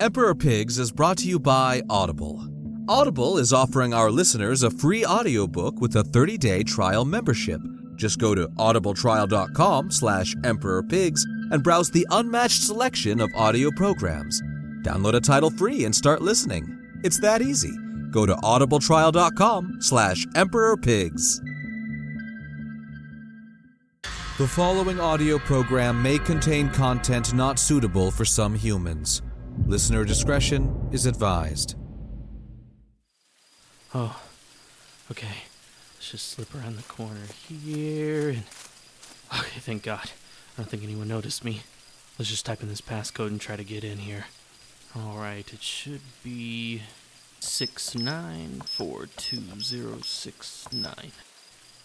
Emperor Pigs is brought to you by Audible. Audible is offering our listeners a free audiobook with a 30-day trial membership. Just go to audibletrial.com slash emperorpigs and browse the unmatched selection of audio programs. Download a title free and start listening. It's that easy. Go to audibletrial.com slash emperorpigs. The following audio program may contain content not suitable for some humans. Listener discretion is advised. Oh, okay. Let's just slip around the corner here. And... Okay, thank God. I don't think anyone noticed me. Let's just type in this passcode and try to get in here. Alright, it should be 69420069.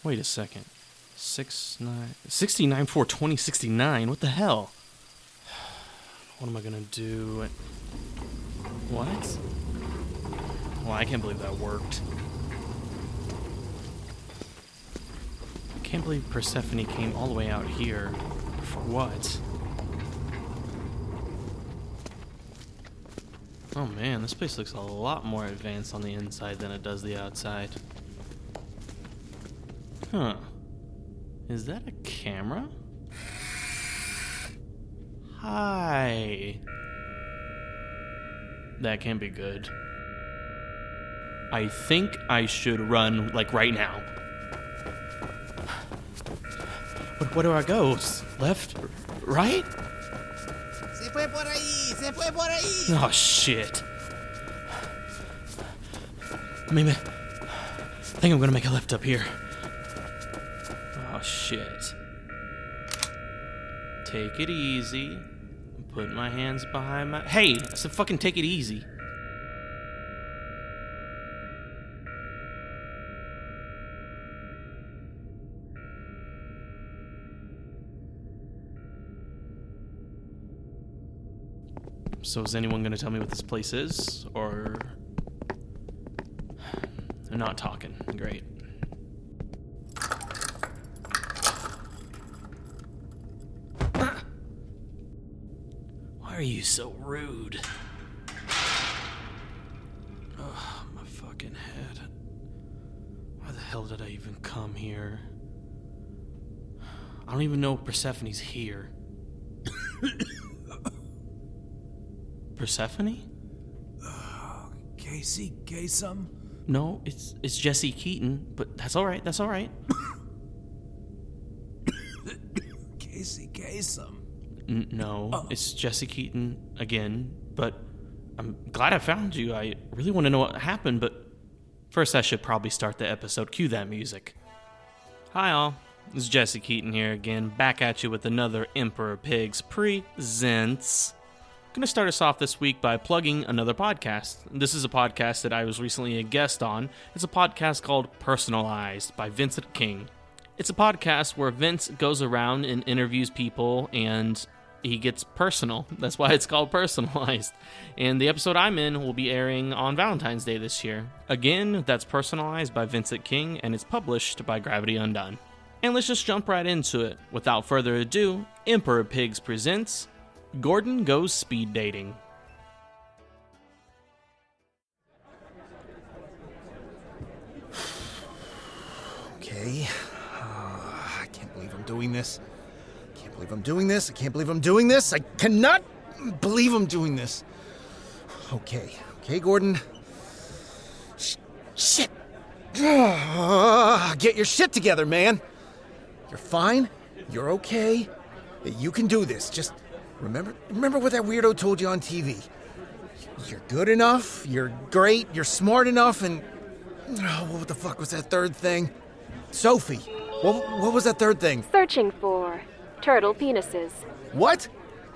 Wait a second. 69 6942069. What the hell? What am I gonna do? What? Well, I can't believe that worked. I can't believe Persephone came all the way out here. For what? Oh man, this place looks a lot more advanced on the inside than it does the outside. Huh. Is that a camera? Hi. That can't be good. I think I should run, like, right now. Where, where do I go? Left? Right? Se fue por ahí, se fue por ahí. Oh, shit. Maybe. I think I'm gonna make a left up here. Oh, shit. Take it easy. Put my hands behind my. Hey! I said fucking take it easy. So is anyone gonna tell me what this place is? Or. They're not talking. Great. Why are you so rude? Ugh, my fucking head. Why the hell did I even come here? I don't even know if Persephone's here. Persephone? Uh, Casey Kasem? No, it's it's Jesse Keaton, but that's all right. That's all right. Casey Kasem. N- no, oh. it's Jesse Keaton again, but I'm glad I found you. I really want to know what happened, but first I should probably start the episode. Cue that music. Hi, all. It's Jesse Keaton here again, back at you with another Emperor Pigs presents. I'm going to start us off this week by plugging another podcast. This is a podcast that I was recently a guest on. It's a podcast called Personalized by Vincent King. It's a podcast where Vince goes around and interviews people and he gets personal. That's why it's called Personalized. And the episode I'm in will be airing on Valentine's Day this year. Again, that's Personalized by Vincent King and it's published by Gravity Undone. And let's just jump right into it. Without further ado, Emperor Pigs presents Gordon Goes Speed Dating. Okay. Doing this. I can't believe I'm doing this. I can't believe I'm doing this. I cannot believe I'm doing this. Okay. Okay, Gordon. Sh- shit. Get your shit together, man. You're fine. You're okay. You can do this. Just remember remember what that weirdo told you on TV. You're good enough. You're great. You're smart enough and oh, what the fuck was that third thing? Sophie. What, what was that third thing? Searching for turtle penises. What?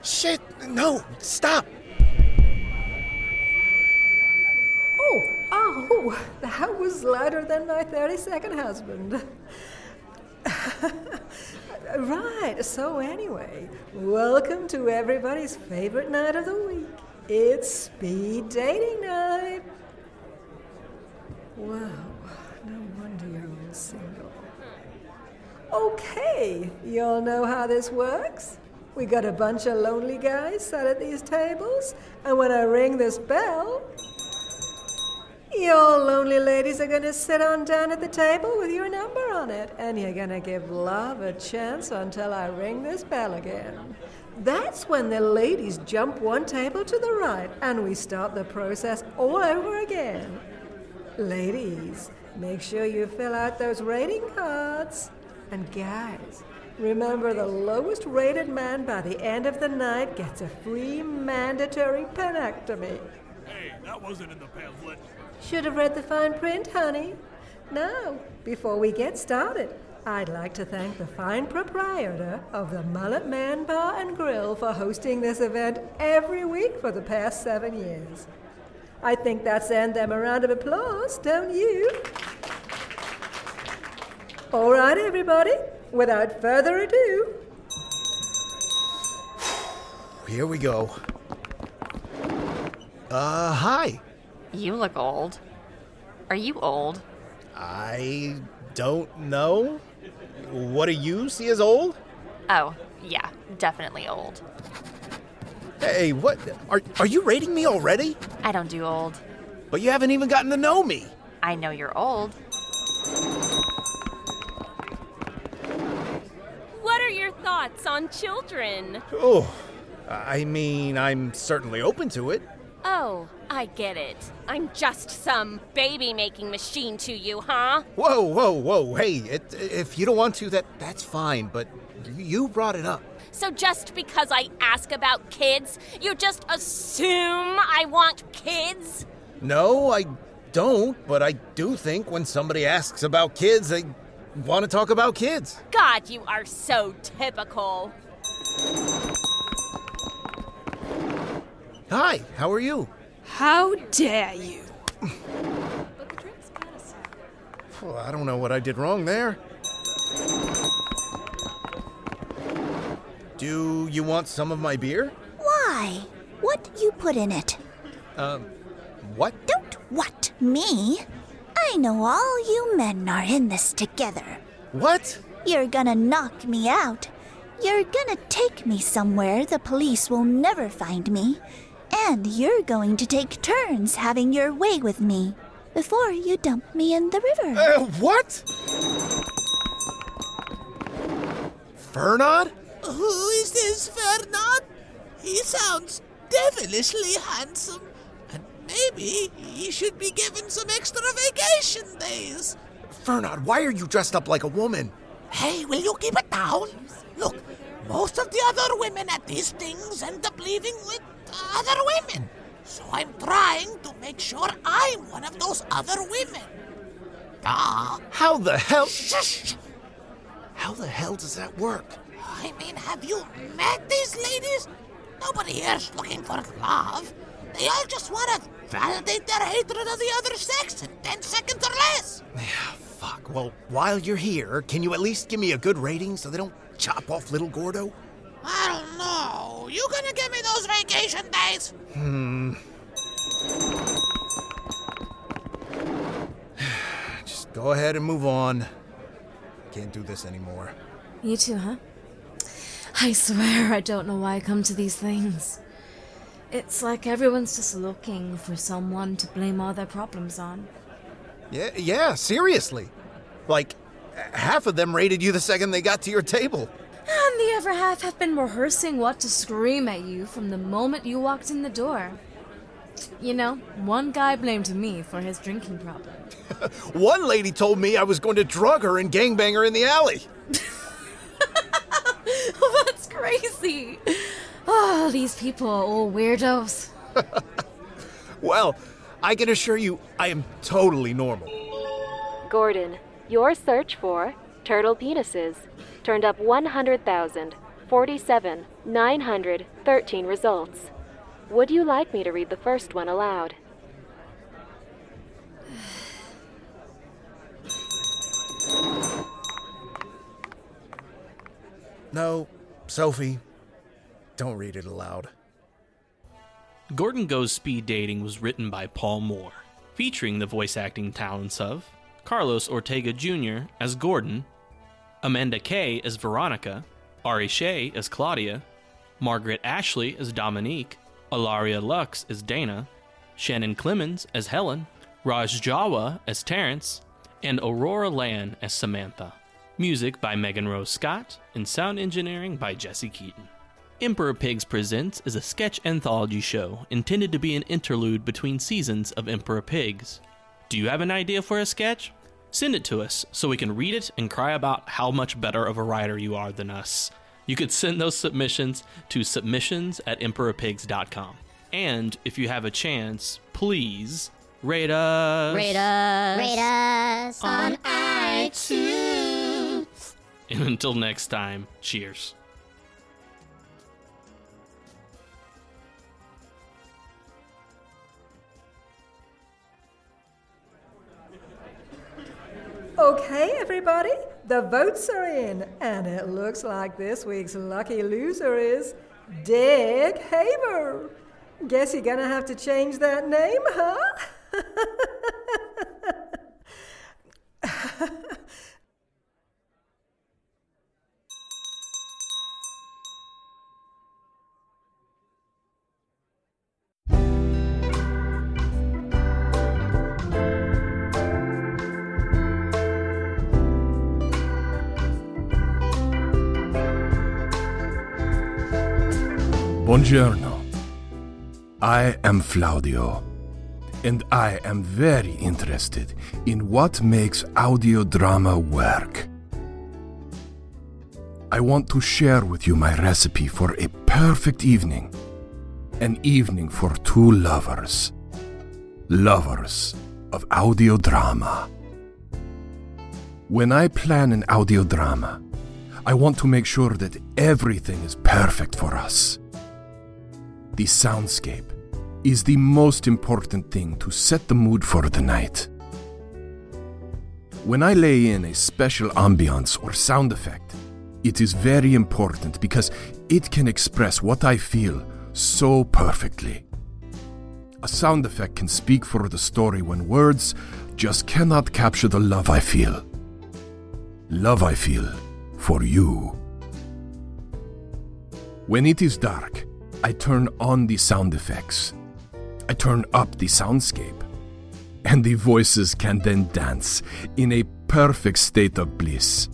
Shit. No. Stop. Oh, oh, that was louder than my 32nd husband. right, so anyway, welcome to everybody's favorite night of the week. It's speed dating night. Wow, Okay, y'all know how this works? We got a bunch of lonely guys sat at these tables, and when I ring this bell, you lonely ladies are gonna sit on down at the table with your number on it, and you're gonna give love a chance until I ring this bell again. That's when the ladies jump one table to the right, and we start the process all over again. Ladies, make sure you fill out those rating cards. And guys, remember the lowest rated man by the end of the night gets a free mandatory penectomy. Hey, that wasn't in the pamphlet. Should have read the fine print, honey. Now, before we get started, I'd like to thank the fine proprietor of the Mullet Man Bar and Grill for hosting this event every week for the past seven years. I think that's earned them a round of applause, don't you? All right, everybody, without further ado, Here we go. Uh, hi. You look old. Are you old? I don't know. What do you see as old? Oh, yeah, definitely old. Hey, what? Are, are you rating me already? I don't do old. But you haven't even gotten to know me. I know you're old. What are your thoughts on children? Oh, I mean, I'm certainly open to it. Oh, I get it. I'm just some baby making machine to you, huh? Whoa, whoa, whoa. Hey, it, if you don't want to, that that's fine, but you brought it up. So just because I ask about kids, you just assume I want kids? No, I don't, but I do think when somebody asks about kids, they want to talk about kids. God, you are so typical. Hi, how are you? How dare you? Well, I don't know what I did wrong there. Do you want some of my beer? Why? What do you put in it? Um, what? Don't what me. I know all you men are in this together. What? You're gonna knock me out. You're gonna take me somewhere the police will never find me. And you're going to take turns having your way with me before you dump me in the river. Uh, what? Fernand? Who is this Fernand? He sounds devilishly handsome, and maybe he should be given some extra vacation days. Fernand, why are you dressed up like a woman? Hey, will you keep it down? Look, most of the other women at these things end up leaving with other women. So I'm trying to make sure I'm one of those other women. Ah. How the hell? Shush! How the hell does that work? I mean, have you met these ladies? Nobody here's looking for love. They all just want to validate their hatred of the other sex in 10 seconds or less. Yeah, fuck. Well, while you're here, can you at least give me a good rating so they don't chop off little Gordo? I don't know. You gonna give me those vacation days? Hmm. Just go ahead and move on. Can't do this anymore. You too, huh? I swear I don't know why I come to these things. It's like everyone's just looking for someone to blame all their problems on. Yeah, yeah, seriously. Like, half of them rated you the second they got to your table. And the other half have been rehearsing what to scream at you from the moment you walked in the door. You know, one guy blamed me for his drinking problem. One lady told me I was going to drug her and gangbang her in the alley. That's crazy. Oh, these people are all weirdos. Well, I can assure you, I am totally normal. Gordon, your search for turtle penises turned up 100,000, 47, 913 results. Would you like me to read the first one aloud? No, Sophie, don't read it aloud. Gordon Goes Speed Dating was written by Paul Moore, featuring the voice acting talents of Carlos Ortega Jr. as Gordon, Amanda Kay as Veronica, Ari Shea as Claudia, Margaret Ashley as Dominique, Alaria Lux as Dana, Shannon Clemens as Helen, Raj Jawa as Terrence, and Aurora Land as Samantha. Music by Megan Rose Scott, and sound engineering by Jesse Keaton. Emperor Pigs Presents is a sketch anthology show intended to be an interlude between seasons of Emperor Pigs. Do you have an idea for a sketch? Send it to us so we can read it and cry about how much better of a writer you are than us. You could send those submissions to submissions at emperorpigs.com. And if you have a chance, please rate us. Rate us. Rate us on iTunes. And until next time, cheers. Okay, everybody, the votes are in, and it looks like this week's lucky loser is Dick Haber. Guess you're gonna have to change that name, huh? Buongiorno. I am Flaudio, and I am very interested in what makes audio drama work. I want to share with you my recipe for a perfect evening. An evening for two lovers. Lovers of audio drama. When I plan an audio drama, I want to make sure that everything is perfect for us. The soundscape is the most important thing to set the mood for the night. When I lay in a special ambiance or sound effect, it is very important because it can express what I feel so perfectly. A sound effect can speak for the story when words just cannot capture the love I feel. Love I feel for you. When it is dark, I turn on the sound effects. I turn up the soundscape. And the voices can then dance in a perfect state of bliss,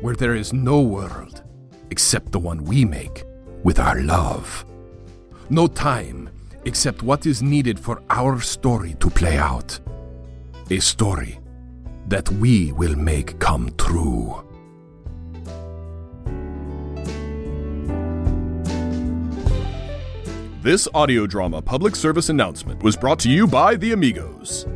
where there is no world except the one we make with our love. No time except what is needed for our story to play out. A story that we will make come true. This audio drama public service announcement was brought to you by the Amigos.